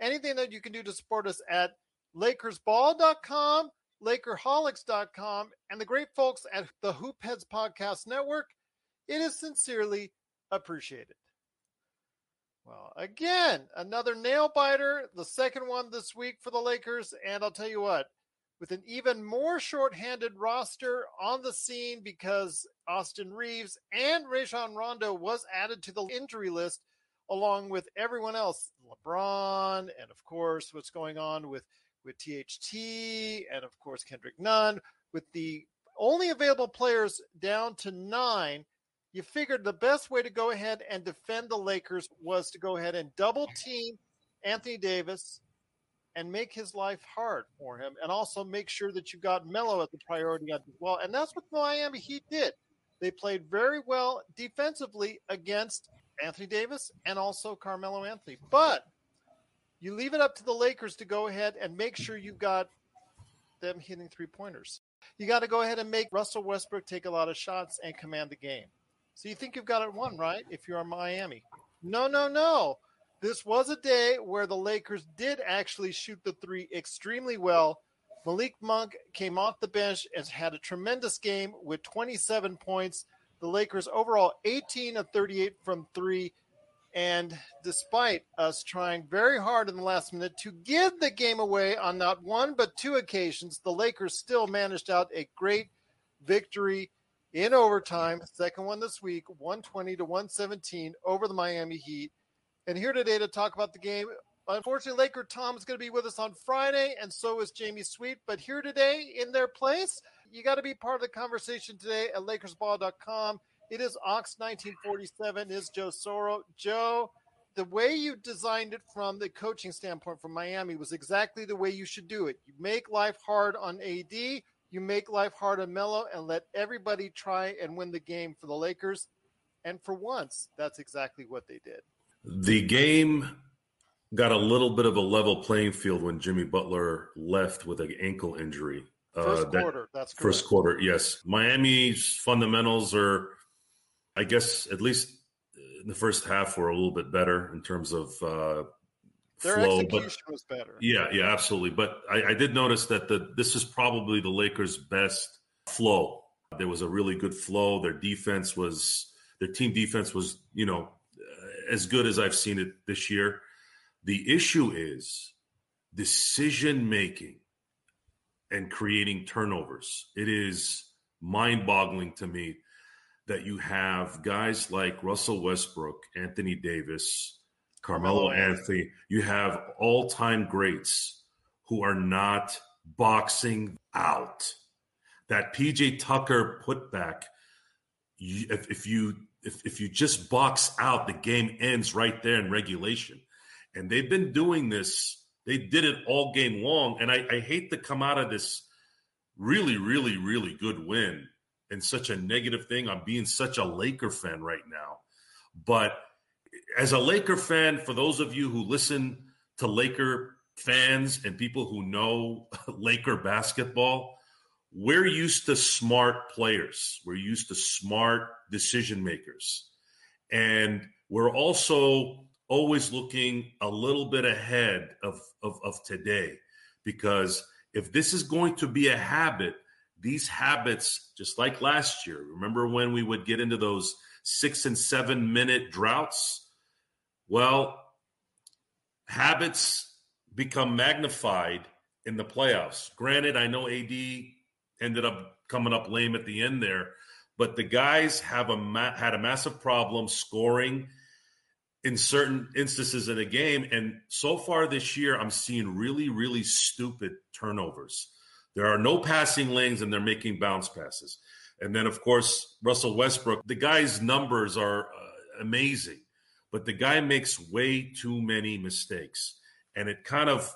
anything that you can do to support us at LakersBall.com, Lakerholics.com, and the great folks at the Hoopheads Podcast Network. It is sincerely appreciated. Well, again, another nail biter, the second one this week for the Lakers. And I'll tell you what, with an even more shorthanded roster on the scene because Austin Reaves and Rajon Rondo was added to the injury list along with everyone else, LeBron, and of course, what's going on with with THT, and of course Kendrick Nunn, with the only available players down to nine. You figured the best way to go ahead and defend the Lakers was to go ahead and double team Anthony Davis and make his life hard for him, and also make sure that you got Melo as a priority as well. And that's what Miami Heat did. They played very well defensively against Anthony Davis and also Carmelo Anthony. But you leave it up to the Lakers to go ahead and make sure you've got them hitting three pointers. You got to go ahead and make Russell Westbrook take a lot of shots and command the game. So you think you've got it won, right? If you're Miami. No, no, no. This was a day where the Lakers did actually shoot the three extremely well. Malik Monk came off the bench and had a tremendous game with 27 points. The Lakers overall 18 of 38 from three. And despite us trying very hard in the last minute to give the game away on not one but two occasions, the Lakers still managed out a great victory in overtime. Second one this week, 120 to 117 over the Miami Heat. And here today to talk about the game. Unfortunately, Laker Tom is going to be with us on Friday, and so is Jamie Sweet. But here today, in their place, you got to be part of the conversation today at LakersBall.com. It is Ox 1947. Is Joe Soro. Joe, the way you designed it from the coaching standpoint from Miami was exactly the way you should do it. You make life hard on AD, you make life hard on Melo, and let everybody try and win the game for the Lakers. And for once, that's exactly what they did. The game got a little bit of a level playing field when Jimmy Butler left with an ankle injury. First uh, that, quarter, that's correct. first quarter. Yes, Miami's fundamentals are, I guess, at least in the first half were a little bit better in terms of uh, their flow, execution but, was better. Yeah, yeah, absolutely. But I, I did notice that the this is probably the Lakers' best flow. There was a really good flow. Their defense was their team defense was you know as good as I've seen it this year. The issue is decision making and creating turnovers. It is mind boggling to me that you have guys like Russell Westbrook, Anthony Davis, Carmelo. Anthony. You have all time greats who are not boxing out. That PJ Tucker putback, if, if you if, if you just box out, the game ends right there in regulation. And they've been doing this they did it all game long. And I, I hate to come out of this really, really, really good win and such a negative thing. I'm being such a Laker fan right now. But as a Laker fan, for those of you who listen to Laker fans and people who know Laker basketball, we're used to smart players. We're used to smart decision makers. And we're also always looking a little bit ahead of, of, of today because if this is going to be a habit, these habits, just like last year, remember when we would get into those six and seven minute droughts? Well, habits become magnified in the playoffs. Granted, I know AD ended up coming up lame at the end there, but the guys have a ma- had a massive problem scoring in certain instances in a game. And so far this year, I'm seeing really, really stupid turnovers. There are no passing lanes, and they're making bounce passes. And then, of course, Russell Westbrook. The guy's numbers are uh, amazing, but the guy makes way too many mistakes, and it kind of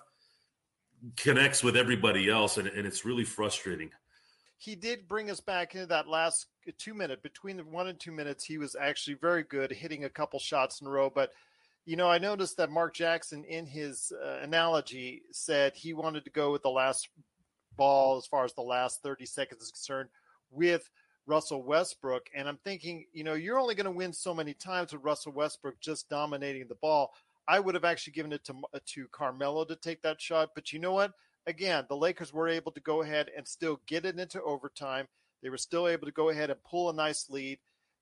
connects with everybody else, and, and it's really frustrating he did bring us back into that last two minute between the one and two minutes. He was actually very good, hitting a couple shots in a row. But you know, I noticed that Mark Jackson, in his uh, analogy, said he wanted to go with the last ball as far as the last 30 seconds is concerned with Russell Westbrook. And I'm thinking, you know, you're only going to win so many times with Russell Westbrook just dominating the ball. I would have actually given it to to Carmelo to take that shot, but you know what? again, the Lakers were able to go ahead and still get it into overtime. They were still able to go ahead and pull a nice lead.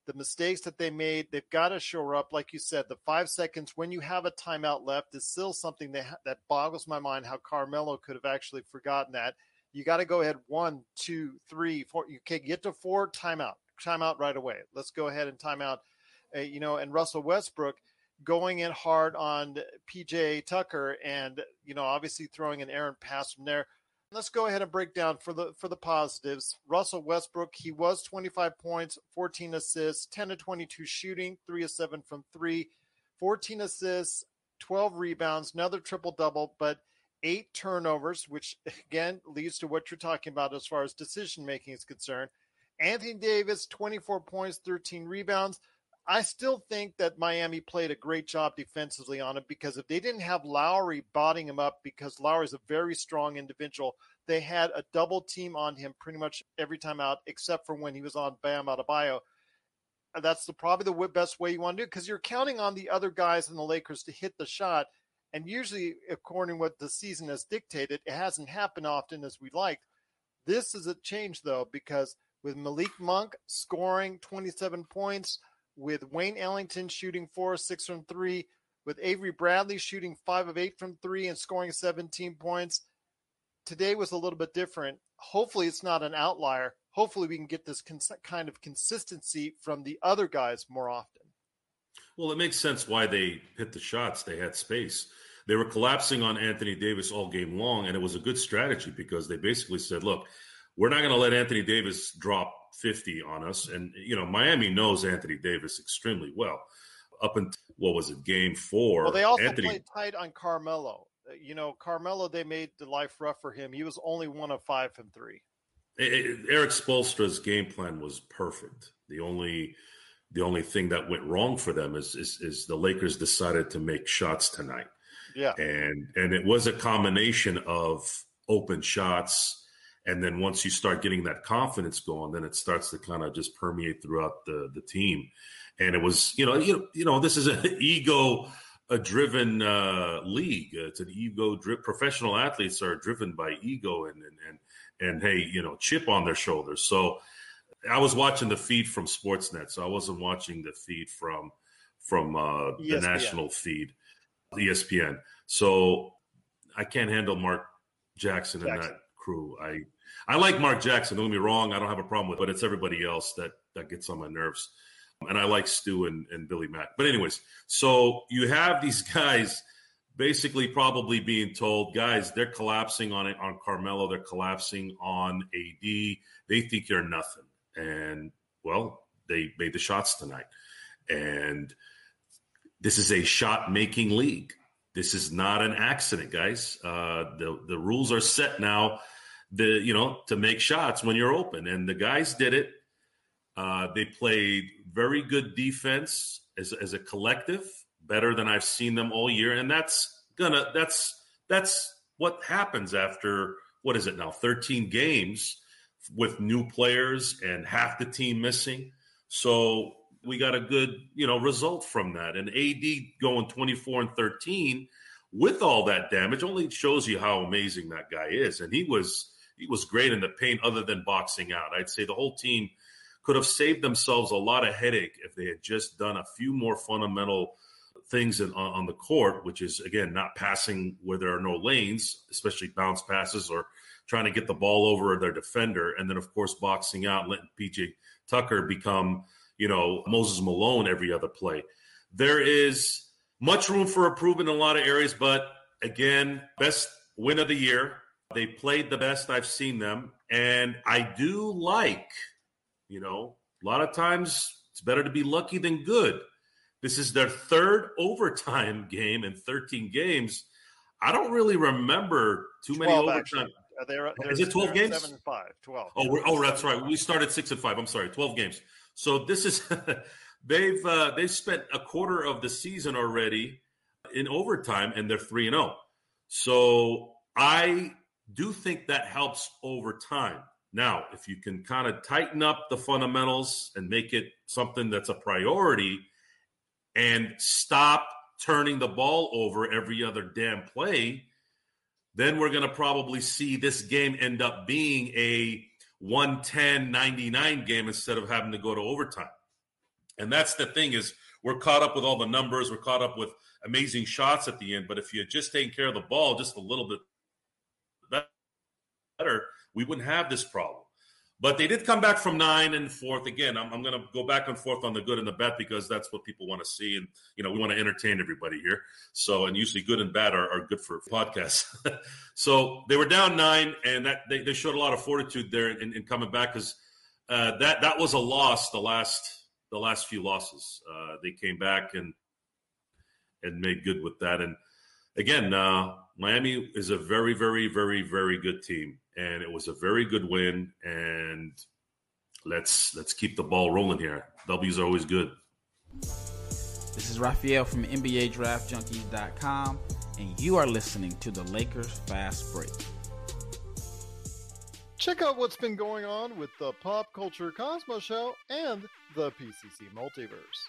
The mistakes that they made, they've got to shore up. Like you said, the five seconds when you have a timeout left is still something that, that boggles my mind how Carmelo could have actually forgotten that. You got to go ahead one, two, three, four. You can get to four, timeout, timeout right away. Let's go ahead and timeout. Uh, you know, and Russell Westbrook – going in hard on PJ Tucker and you know obviously throwing an errant pass from there. Let's go ahead and break down for the for the positives. Russell Westbrook, he was 25 points, 14 assists, 10 to 22 shooting, 3 of 7 from 3, 14 assists, 12 rebounds, another triple double, but eight turnovers, which again leads to what you're talking about as far as decision making is concerned. Anthony Davis, 24 points, 13 rebounds. I still think that Miami played a great job defensively on him because if they didn't have Lowry botting him up, because Lowry's a very strong individual, they had a double team on him pretty much every time out, except for when he was on Bam Adebayo. Uh, that's the, probably the best way you want to do it because you're counting on the other guys in the Lakers to hit the shot. And usually, according to what the season has dictated, it hasn't happened often as we liked. This is a change, though, because with Malik Monk scoring 27 points – with Wayne Ellington shooting four, six from three, with Avery Bradley shooting five of eight from three and scoring 17 points. Today was a little bit different. Hopefully, it's not an outlier. Hopefully, we can get this cons- kind of consistency from the other guys more often. Well, it makes sense why they hit the shots. They had space. They were collapsing on Anthony Davis all game long, and it was a good strategy because they basically said, look, we're not going to let Anthony Davis drop 50 on us. And, you know, Miami knows Anthony Davis extremely well. Up until, what was it, game four? Well, they also Anthony, played tight on Carmelo. You know, Carmelo, they made the life rough for him. He was only one of five from three. Eh, eh, Erik Spoelstra's game plan was perfect. The only the only thing that went wrong for them is, is, is the Lakers decided to make shots tonight. Yeah, and and it was a combination of open shots and then once you start getting that confidence going, then it starts to kind of just permeate throughout the the team. And it was, you know, you know, you know, this is an ego a driven uh, league. It's an ego driven. Professional athletes are driven by ego and, and and and hey, you know, chip on their shoulders. So I was watching the feed from Sportsnet, so I wasn't watching the feed from from uh, the national feed, ESPN. So I can't handle Mark Jackson, Jackson. and that crew. I I like Mark Jackson. Don't get me wrong. I don't have a problem with, it, but it's everybody else that that gets on my nerves. And I like Stu and, and Billy Mack. But anyways, so you have these guys basically probably being told, guys, they're collapsing on it on Carmelo. They're collapsing on AD. They think you're nothing. And well, they made the shots tonight. And this is a shot making league. This is not an accident, guys. Uh, the the rules are set now the you know to make shots when you're open, and the guys did it. Uh, they played very good defense as as a collective, better than I've seen them all year, and that's gonna that's that's what happens after what is it now 13 games with new players and half the team missing. So we got a good, you know, result from that. And AD going 24 and 13 with all that damage only shows you how amazing that guy is. And he was he was great in the paint other than boxing out. I'd say the whole team could have saved themselves a lot of headache if they had just done a few more fundamental things in, on, on the court, which is again not passing where there are no lanes, especially bounce passes or trying to get the ball over their defender, and then of course boxing out, letting PJ Tucker become you know Moses Malone every other play. There is much room for improvement in a lot of areas, but again, best win of the year. They played the best I've seen them, and I do like, you know, a lot of times it's better to be lucky than good. This is their third overtime game in 13 games. I don't really remember too many overtime. Actually. Uh, they're, they're, Is it 12 games? Seven and five. 12. Oh, oh, that's right. We started six and five. I'm sorry, 12 games. So this is they've uh, they've spent a quarter of the season already in overtime, and they're three and zero. Oh. So I do think that helps over time. Now, if you can kind of tighten up the fundamentals and make it something that's a priority, and stop turning the ball over every other damn play then we're going to probably see this game end up being a 110 99 game instead of having to go to overtime. And that's the thing is we're caught up with all the numbers, we're caught up with amazing shots at the end, but if you're just taking care of the ball just a little bit better, we wouldn't have this problem. But they did come back from nine and fourth. Again, I'm, I'm going to go back and forth on the good and the bad because that's what people want to see. And, you know, we want to entertain everybody here. So, and usually good and bad are, are good for podcasts. so they were down nine and that they, they showed a lot of fortitude there in, in coming back because uh, that, that was a loss the last, the last few losses. Uh, they came back and, and made good with that. And again, uh, Miami is a very, very, very, very good team and it was a very good win. And let's let's keep the ball rolling here. W's are always good. This is Raphael from NBA Draft Junkies.com, and you are listening to the Lakers Fast Break. Check out what's been going on with the Pop Culture Cosmos Show and the PCC Multiverse.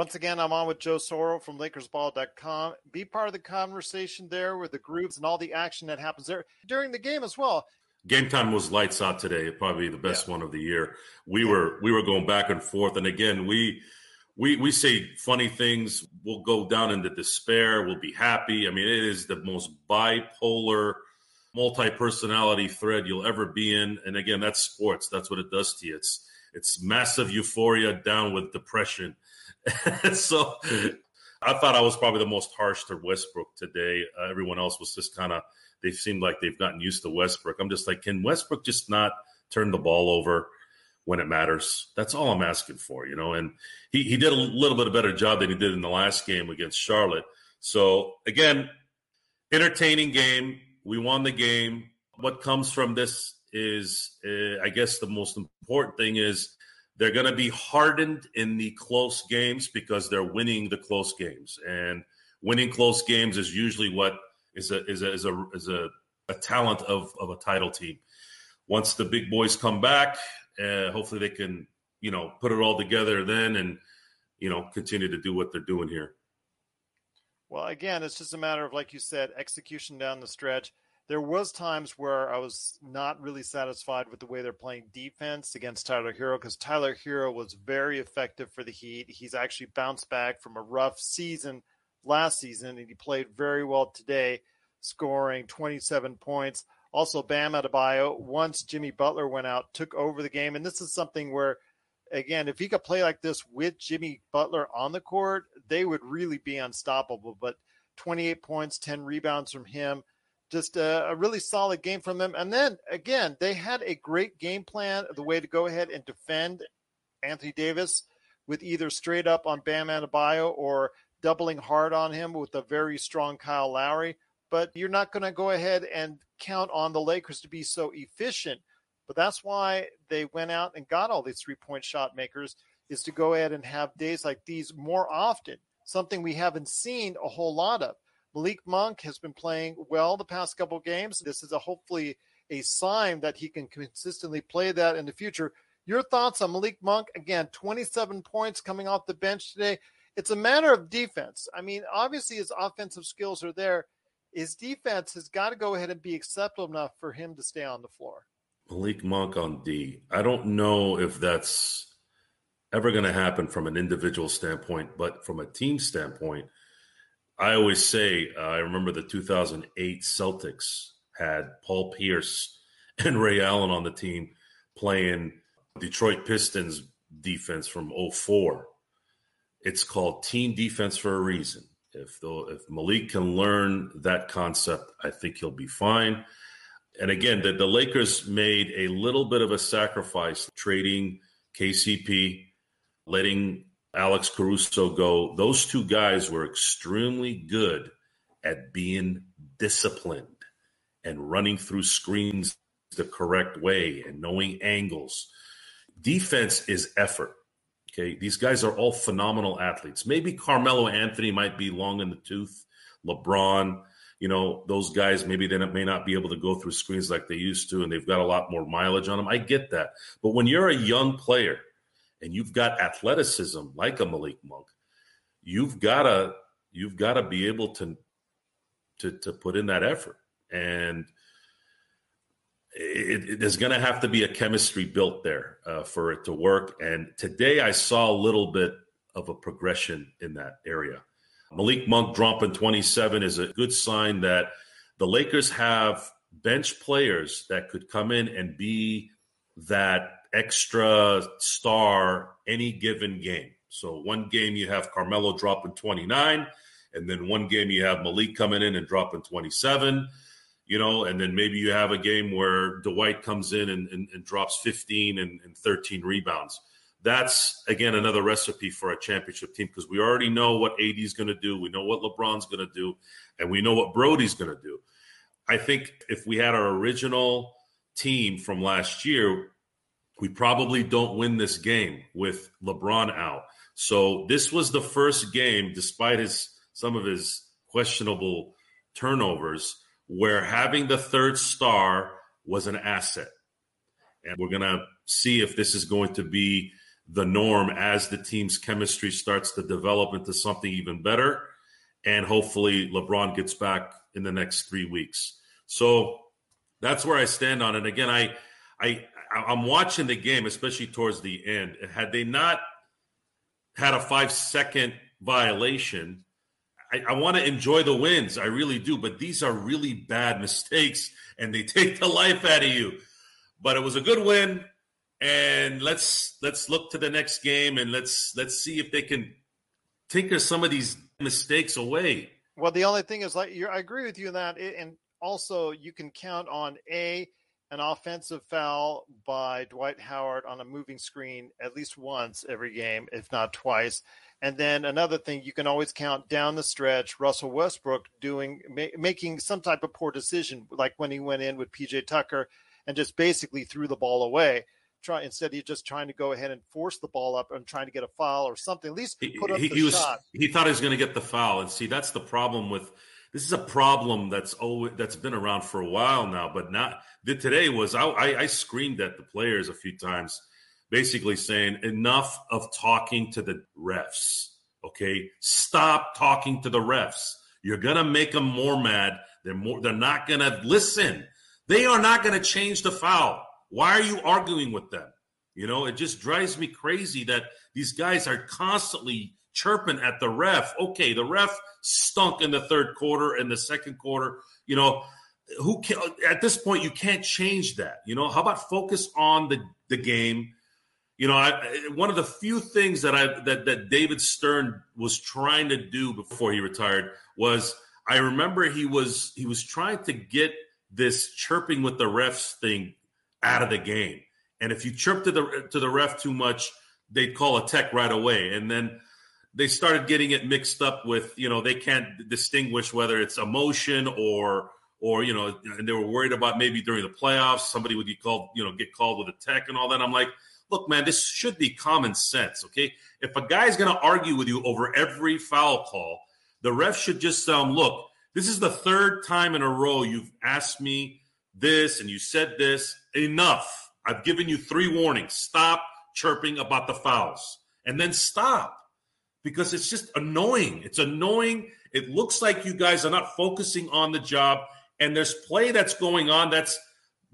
Once again, I'm on with Joe Soro from LakersBall.com. Be part of the conversation there with the groups and all the action that happens there during the game as well. Game time was lights out today. Probably the best yeah. one of the year. We were we were going back and forth, and again we we we say funny things. We'll go down into despair. We'll be happy. I mean, it is the most bipolar, multi-personality thread you'll ever be in. And again, that's sports. That's what it does to you. It's it's massive euphoria down with depression so I thought I was probably the most harsh to Westbrook today. Uh, everyone else was just kind of, they seemed like they've gotten used to Westbrook. I'm just like, can Westbrook just not turn the ball over when it matters? That's all I'm asking for, you know? And he, he did a little bit of better job than he did in the last game against Charlotte. So again, entertaining game. We won the game. What comes from this is, uh, I guess, the most important thing is they're going to be hardened in the close games because they're winning the close games, and winning close games is usually what is a is a is a is a, a talent of of a title team. Once the big boys come back, uh, hopefully they can you know put it all together then and you know continue to do what they're doing here. Well, again, it's just a matter of like you said, execution down the stretch there was times where I was not really satisfied with the way they're playing defense against Tyler Herro because Tyler Herro was very effective for the Heat. He's actually bounced back from a rough season last season, and he played very well today, scoring 27 points. Also, Bam Adebayo, once Jimmy Butler went out, took over the game, and this is something where again, if he could play like this with Jimmy Butler on the court, they would really be unstoppable. But 28 points, 10 rebounds from him, just a, a really solid game from them. And then again, they had a great game plan, the way to go ahead and defend Anthony Davis with either straight up on Bam Adebayo or doubling hard on him with a very strong Kyle Lowry. But you're not going to go ahead and count on the Lakers to be so efficient. But that's why they went out and got all these three point shot makers is to go ahead and have days like these more often, something we haven't seen a whole lot of. Malik Monk has been playing well the past couple games. This is a hopefully a sign that he can consistently play that in the future. Your thoughts on Malik Monk? Again, 27 points coming off the bench today. It's a matter of defense. I mean, obviously his offensive skills are there. His defense has got to go ahead and be acceptable enough for him to stay on the floor. Malik Monk on D. I don't know if that's ever going to happen from an individual standpoint, but from a team standpoint, I always say uh, I remember the 2008 Celtics had Paul Pierce and Ray Allen on the team playing Detroit Pistons defense from 04. It's called team defense for a reason. If if Malik can learn that concept, I think he'll be fine. And again, the, the Lakers made a little bit of a sacrifice trading KCP, letting Alex Caruso go. Those two guys were extremely good at being disciplined and running through screens the correct way and knowing angles. Defense is effort. Okay. These guys are all phenomenal athletes. Maybe Carmelo Anthony might be long in the tooth. LeBron, you know, those guys maybe they may not be able to go through screens like they used to, and they've got a lot more mileage on them. I get that. But when you're a young player and you've got athleticism like a Malik Monk, you've gotta you've got to be able to to to put in that effort. And it, it, there's going to have to be a chemistry built there uh, for it to work. And today I saw a little bit of a progression in that area. Malik Monk dropping 27 is a good sign that the Lakers have bench players that could come in and be that extra star any given game. So one game you have Carmelo dropping 29, and then one game you have Malik coming in and dropping 27 you know, and then maybe you have a game where Dwight comes in and, and, and drops 15 and, and 13 rebounds. That's again another recipe for a championship team because we already know what AD is going to do, we know what LeBron's going to do, and we know what Brodie's going to do. I think if we had our original team from last year, we probably don't win this game with LeBron out. So this was the first game, despite his some of his questionable turnovers, where having the third star was an asset. And we're to see if this is going to be the norm as the team's chemistry starts to develop into something even better. And hopefully, LeBron gets back in the next three weeks. So that's where I stand on it. Again, I, I, I'm watching the game, especially towards the end. Had they not had a five second violation, I, I want to enjoy the wins. I really do. But these are really bad mistakes and they take the life out of you. But it was a good win. And let's let's look to the next game and let's let's see if they can tinker some of these mistakes away. Well, the only thing is, like, I agree with you in that, and also you can count on a an offensive foul by Dwight Howard on a moving screen at least once every game, if not twice. And then another thing, you can always count down the stretch Russell Westbrook doing ma- making some type of poor decision, like when he went in with PJ Tucker and just basically threw the ball away. Try instead of just trying to go ahead and force the ball up and trying to get a foul or something. At least put up he, the he was, shot. He thought he was going to get the foul, and see that's the problem with this is a problem that's always that's been around for a while now, but not today was I, I, I screamed at the players a few times basically saying enough of talking to the refs. Okay, stop talking to the refs. You're gonna make them more mad. They're more. They're not gonna listen. They are not gonna change the foul. Why are you arguing with them? You know, it just drives me crazy that these guys are constantly chirping at the ref. Okay, the ref stunk in the third quarter and the second quarter. You know, who can, at this point you can't change that. You know, how about focus on the the game? you know, I, one of the few things that I that that David Stern was trying to do before he retired was I remember he was he was trying to get this chirping with the refs thing out of the game. And if you chirp to the to the ref too much, they'd call a tech right away. And then they started getting it mixed up with, you know, they can't distinguish whether it's emotion or or you know, and they were worried about maybe during the playoffs somebody would get called, you know, get called with a tech and all that. I'm like, look, man, this should be common sense, okay? If a guy's going to argue with you over every foul call, the ref should just tell him, look, this is the third time in a row you've asked me this and you said this. Enough. I've given you three warnings. Stop chirping about the fouls and then stop because it's just annoying. It's annoying. It looks like you guys are not focusing on the job and there's play that's going on that's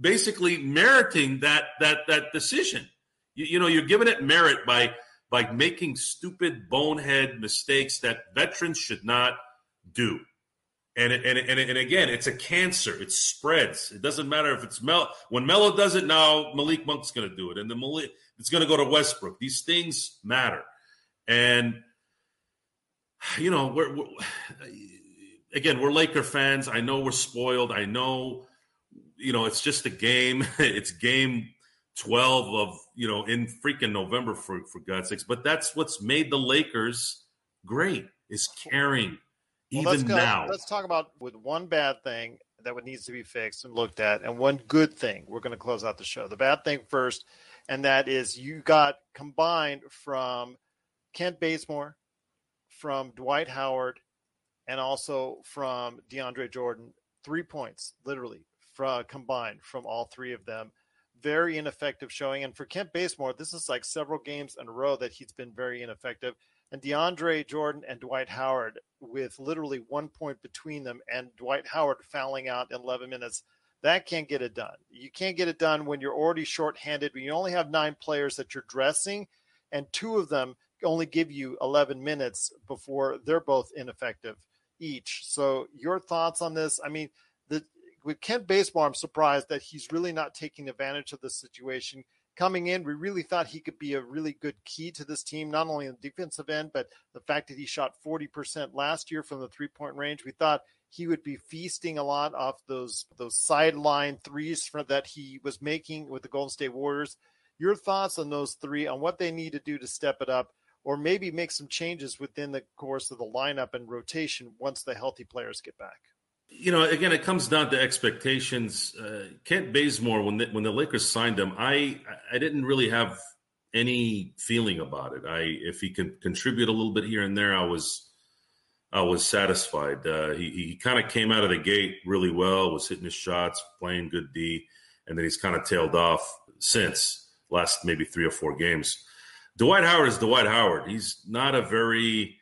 basically meriting that that that decision. You, you know, you're giving it merit by by making stupid bonehead mistakes that veterans should not do. And and and, and again, it's a cancer. It spreads. It doesn't matter if it's Mel. When Melo does it now, Malik Monk's going to do it, and the Malik it's going to go to Westbrook. These things matter, and you know we're, we're again we're Laker fans. I know we're spoiled. I know you know it's just a game. it's game 12 of you know in freaking November for for God's sakes. But that's what's made the Lakers great is caring. Well, even let's go, now, let's talk about with one bad thing that would needs to be fixed and looked at, and one good thing. We're going to close out the show. The bad thing first, and that is you got combined from Kent Bazemore, from Dwight Howard, and also from DeAndre Jordan. Three points, literally, from, combined from all three of them very ineffective showing. And for Kent Bazemore, this is like several games in a row that he's been very ineffective. And DeAndre Jordan and Dwight Howard, with literally one point between them, and Dwight Howard fouling out in 11 minutes, that can't get it done. You can't get it done when you're already shorthanded, when you only have nine players that you're dressing, and two of them only give you 11 minutes before they're both ineffective each. So, your thoughts on this? I mean, the with Kent Bazemore, I'm surprised that he's really not taking advantage of the situation. Coming in, we really thought he could be a really good key to this team, not only on the defensive end, but the fact that he shot 40% last year from the three point range. We thought he would be feasting a lot off those those sideline threes for, that he was making with the Golden State Warriors. Your thoughts on those three, on what they need to do to step it up, or maybe make some changes within the course of the lineup and rotation once the healthy players get back? you know, again, it comes down to expectations. Uh, Kent Bazemore, when the, when the Lakers signed him, I I didn't really have any feeling about it. I if he can contribute a little bit here and there, I was I was satisfied. Uh, he he kind of came out of the gate really well, was hitting his shots, playing good D, and then he's kind of tailed off since last maybe three or four games. Dwight Howard is Dwight Howard. He's not a very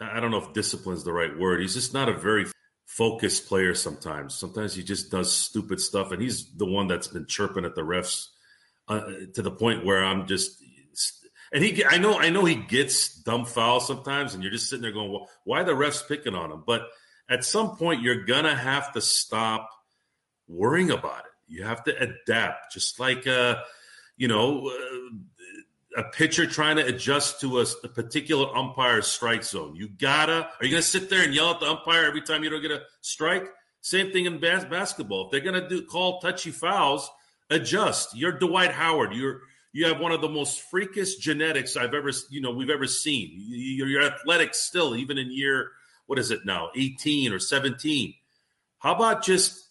I don't know if discipline is the right word. He's just not a very focused player sometimes. Sometimes he just does stupid stuff, and he's the one that's been chirping at the refs uh, to the point where I'm just. And he, I know, I know he gets dumb fouls sometimes, and you're just sitting there going, "Well, why the refs picking on him?" But at some point, you're gonna have to stop worrying about it. You have to adapt, just like, uh, you know, uh, a pitcher trying to adjust to a, a, particular umpire's strike zone. You gotta. Are you gonna sit there and yell at the umpire every time you don't get a strike? Same thing in bas- basketball. If they're gonna do call touchy fouls, adjust. You're Dwight Howard. You're you have one of the most freakish genetics I've ever you know we've ever seen. You're, you're athletic still, even in year what is it now, 18 or 17. How about just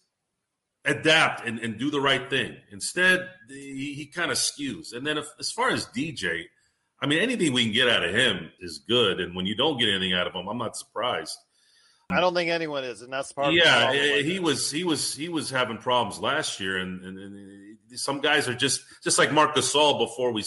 adapt and, and do the right thing. Instead, he, he kind of skews. And then if, as far as DJ, I mean, anything we can get out of him is good. And when you don't get anything out of him, I'm not surprised. I don't think anyone is, and that's part. Yeah, of eh, he, he was he was he was having problems last year, and, and, and, eh, some guys are just just like Marc Gasol before we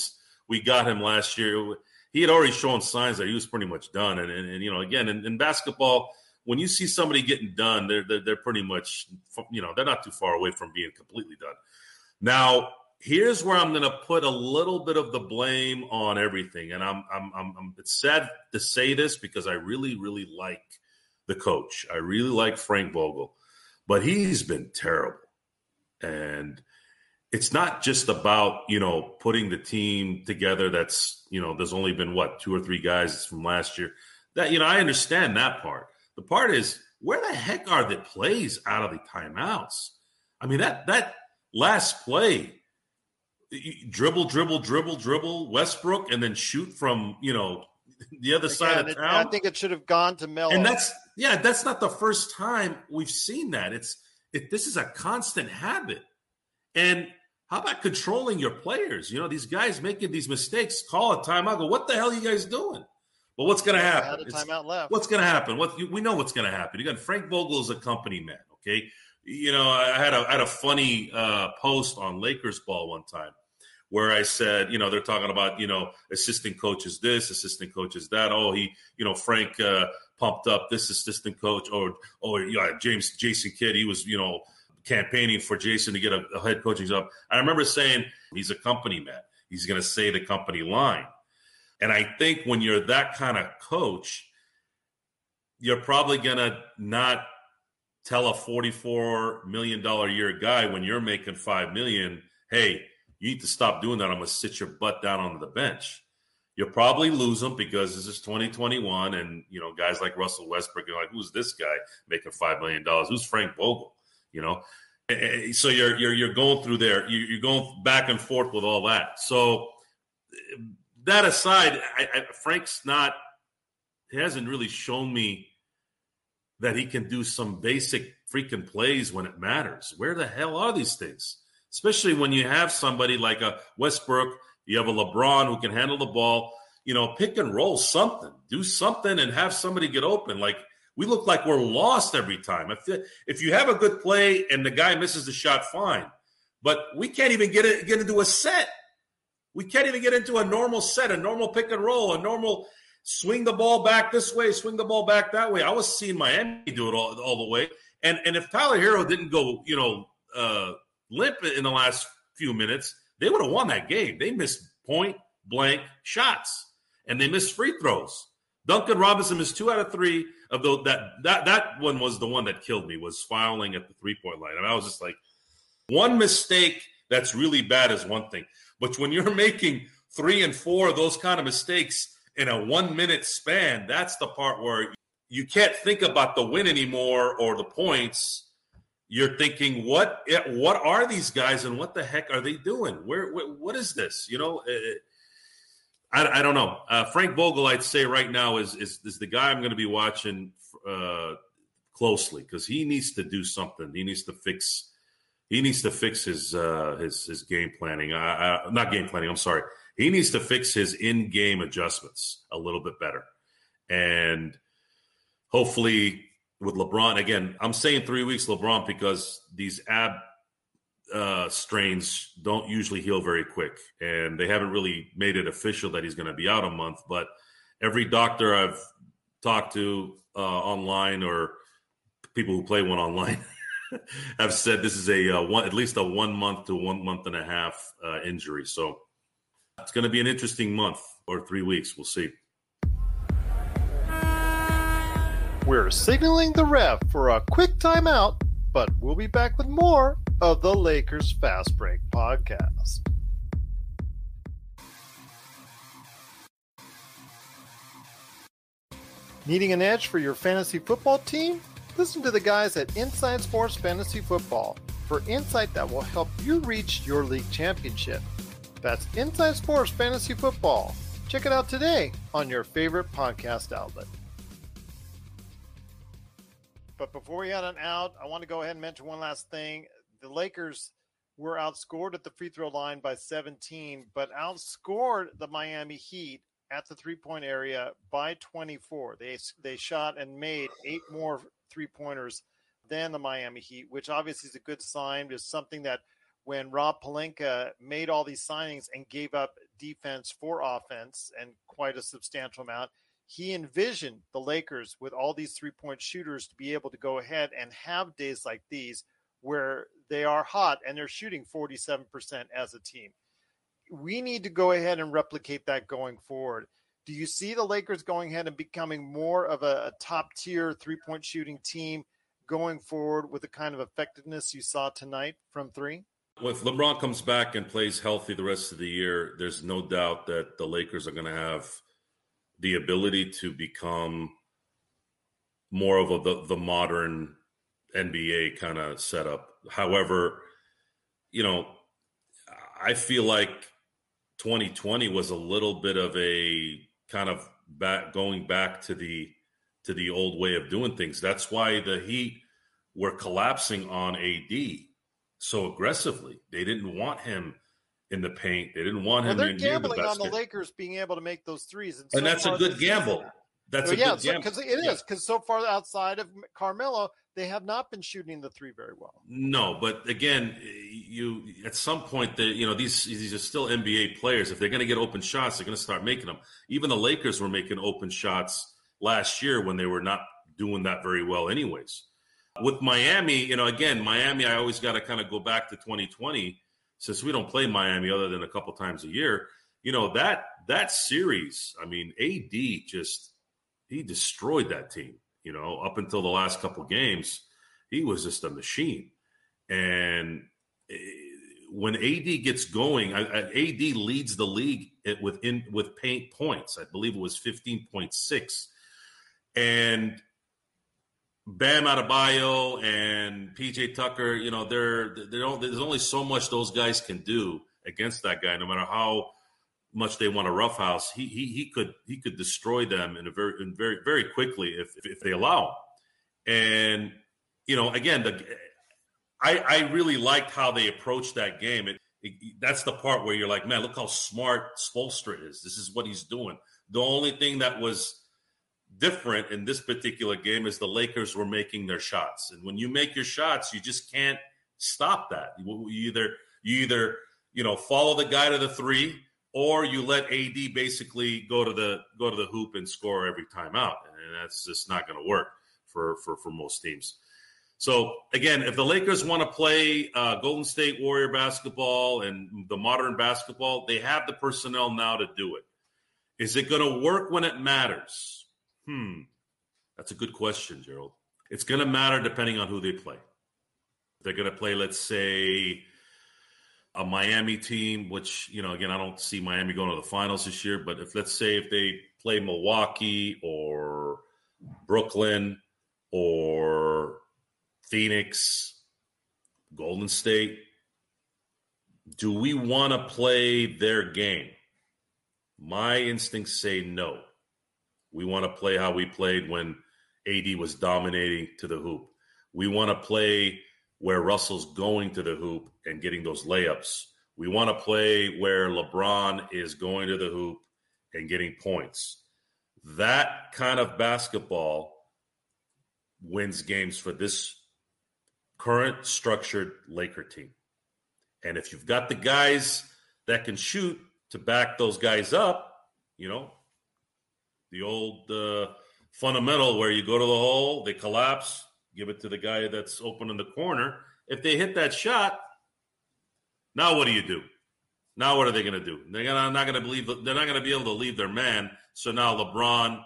we got him last year. He had already shown signs that he was pretty much done, and and, and you know, again, in, in basketball, when you see somebody getting done, they're, they're, they're pretty much you know they're not too far away from being completely done. Now, here's where I'm going to put a little bit of the blame on everything, and I'm, I'm I'm I'm it's sad to say this because I really really like the coach. I really like Frank Vogel, but he's been terrible, and it's not just about you know putting the team together. That's you know there's only been what two or three guys from last year. That you know I understand that part. The part is where the heck are the plays out of the timeouts? I mean that that last play, dribble, dribble, dribble, dribble, Westbrook, and then shoot from you know the other side of town. I think it should have gone to Melo. And that's yeah, that's not the first time we've seen that. It's it, this is a constant habit. And how about controlling your players? You know, these guys making these mistakes, call a timeout. Go, what the hell are you guys doing? Well, what's going to happen? What's going to happen? What we know what's going to happen. You got Frank Vogel as a company man. Okay, you know, I had a I had a funny uh, post on Lakers ball one time where I said, you know, they're talking about, you know, assistant coaches this, assistant coaches that. Oh, he, you know, Frank uh, pumped up this assistant coach, or, or yeah, James Jason Kidd, he was, you know, campaigning for Jason to get a, a head coaching job. I remember saying he's a company man. He's going to say the company line. And I think when you're that kind of coach, you're probably going to not tell a 44 million dollar a year guy when you're making 5 million, "Hey, you need to stop doing that. I'm going to sit your butt down onto the bench." You'll probably lose them because this is 2021 and, you know, guys like Russell Westbrook are like, "Who's this guy making 5 million dollars? Who's Frank Vogel?" You know? Eh, eh, eh, so you're you're you're going through there. You're going back and forth with all that. So that aside, I, I, Frank's not. He hasn't really shown me that he can do some basic freaking plays when it matters. Where the hell are these things? Especially when you have somebody like a Westbrook, you have a LeBron who can handle the ball. You know, pick and roll something, do something, and have somebody get open. Like we look like we're lost every time. If if you have a good play and the guy misses the shot, fine. But we can't even get it get into a set. We can't even get into a normal set, a normal pick and roll, a normal swing the ball back this way, swing the ball back that way. I was seeing Miami do it all, all the way. And and if Tyler Herro didn't go, you know, uh, limp in the last few minutes, they would have won that game. They missed point blank shots and they missed free throws. Duncan Robinson missed two out of three of those. That that that one was the one that killed me. Was fouling at the three point line. I, mean, I was just like, one mistake that's really bad is one thing, but when you're making three and four of those kind of mistakes in a one minute span, that's the part where you can't think about the win anymore or the points. You're thinking, what what are these guys and what the heck are they doing? Where, where what is this? You know, it, I, I, don't know. Uh, Frank Vogel, I'd say right now is is, is the guy I'm going to be watching uh, closely because he needs to do something. He needs to fix. He needs to fix his uh, his his game planning. not game planning. I'm sorry. He needs to fix his in-game adjustments a little bit better, and hopefully with LeBron again. I'm saying three weeks LeBron because these ab uh, strains don't usually heal very quick, and they haven't really made it official that he's going to be out a month. But every doctor I've talked to uh, online or people who play one online have said this is a uh, one, at least a one month to one month and a half uh, injury. So it's going to be an interesting month or three weeks. We'll see. We're signaling the ref for a quick timeout, but we'll be back with more of the Lakers Fast Break podcast. Needing an edge for your fantasy football team? Listen to the guys at Inside Sports Fantasy Football for insight that will help you reach your league championship. That's Inside Sports Fantasy Football. Check it out today on your favorite podcast outlet. But before we head on out, I want to go ahead and mention one last thing the Lakers were outscored at the free throw line by 17, but outscored the Miami Heat at the three point area by 24. They they shot and made eight more three pointers than the Miami Heat, which obviously is a good sign. Is something that when Rob Pelinka made all these signings and gave up defense for offense and quite a substantial amount, he envisioned the Lakers with all these three point shooters to be able to go ahead and have days like these where they are hot and they're shooting 47% as a team. We need to go ahead and replicate that going forward. Do you see the Lakers going ahead and becoming more of a, a top tier three point shooting team going forward with the kind of effectiveness you saw tonight from three? If LeBron comes back and plays healthy the rest of the year, there's no doubt that the Lakers are going to have the ability to become more of a, the, the modern NBA kind of setup. However, you know, I feel like 2020 was a little bit of a kind of back going back to the to the old way of doing things. That's why the Heat were collapsing on AD so aggressively. They didn't want him in the paint. They didn't want well, him. they're in gambling the on the Lakers being able to make those threes, and, and that's a good gamble. That's so, a yeah, because it is because so far outside of Carmelo, they have not been shooting the three very well. No, but again, you at some point that you know these these are still NBA players. If they're going to get open shots, they're going to start making them. Even the Lakers were making open shots last year when they were not doing that very well, anyways. With Miami, you know, again, Miami, I always got to kind of go back to 2020 since we don't play Miami other than a couple times a year. You know that that series. I mean, AD just he destroyed that team. You know, up until the last couple games, he was just a machine. And eh, when AD gets going, AD leads the league within with paint points. I believe it was fifteen point six, and Bam Adebayo and PJ Tucker. You know, they're they don't. There's only so much those guys can do against that guy, no matter how much they want to roughhouse, he he he could he could destroy them in a very in very very quickly if if they allow. And you know, again, the I I really liked how they approached that game. It, it, that's the part where you're like, man, look how smart Spoelstra is. This is what he's doing. The only thing that was different in this particular game is the Lakers were making their shots, and when you make your shots, you just can't stop that. You either you either you know follow the guy to the three or you let AD basically go to the go to the hoop and score every time out, and that's just not going to work for for for most teams. So again, if the Lakers want to play uh, Golden State Warrior basketball and the modern basketball, they have the personnel now to do it. Is it going to work when it matters? Hmm, that's a good question, Gerald. It's going to matter depending on who they play. If they're going to play, let's say, a Miami team, which, you know, again, I don't see Miami going to the finals this year, but if let's say if they play Milwaukee or Brooklyn or Phoenix, Golden State, do we want to play their game? My instincts say no. We want to play how we played when AD was dominating to the hoop. We want to play where Russell's going to the hoop and getting those layups. We want to play where LeBron is going to the hoop and getting points. That kind of basketball wins games for this current structured Laker team. And if you've got the guys that can shoot to back those guys up, you know, the old uh, fundamental where you go to the hole, they collapse, give it to the guy that's open in the corner. If they hit that shot, now what do you do? Now what are they going to do? They're gonna, not going to believe. They're not going to be able to leave their man. So now LeBron,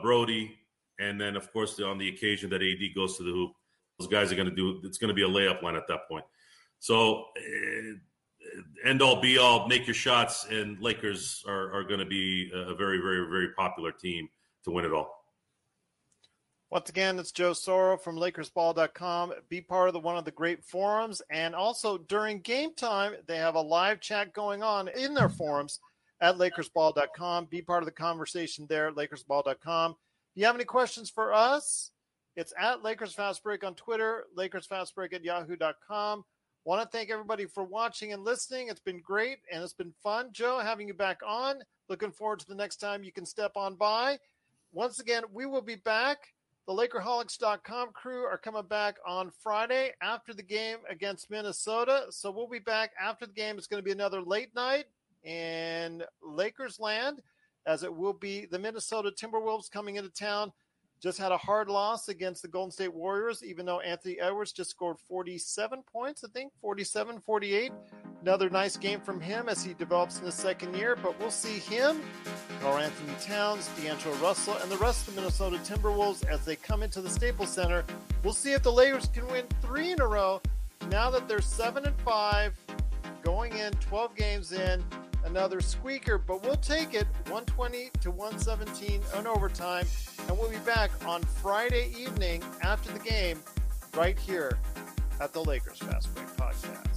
Brodie, and then of course on the occasion that AD goes to the hoop, those guys are going to do. It's going to be a layup line at that point. So uh, end all be all, make your shots, and Lakers are, are going to be a very very very popular team to win it all. Once again, it's Joe Soro from LakersBall.com. Be part of the one of the great forums, and also during game time, they have a live chat going on in their forums at LakersBall.com. Be part of the conversation there at LakersBall.com. If you have any questions for us, it's at Lakers Fast Break on Twitter, Lakers Fast Break at Yahoo.com. Want to thank everybody for watching and listening. It's been great and it's been fun, Joe, having you back on. Looking forward to the next time you can step on by. Once again, we will be back the Lakerholics.com crew are coming back on Friday after the game against Minnesota. So we'll be back after the game. It's going to be another late night in Lakers land, as it will be the Minnesota Timberwolves coming into town. Just had a hard loss against the Golden State Warriors, even though Anthony Edwards just scored 47 points, I think, 47, 48. Another nice game from him as he develops in his second year, but we'll see him, Karl-Anthony Towns, D'Angelo Russell, and the rest of the Minnesota Timberwolves as they come into the Staples Center. We'll see if the Lakers can win three in a row now that they're seven and five going in 12 games in, another squeaker, but we'll take it 120 to 117 in overtime. And we'll be back on Friday evening after the game right here at the Lakers Fast Break Podcast.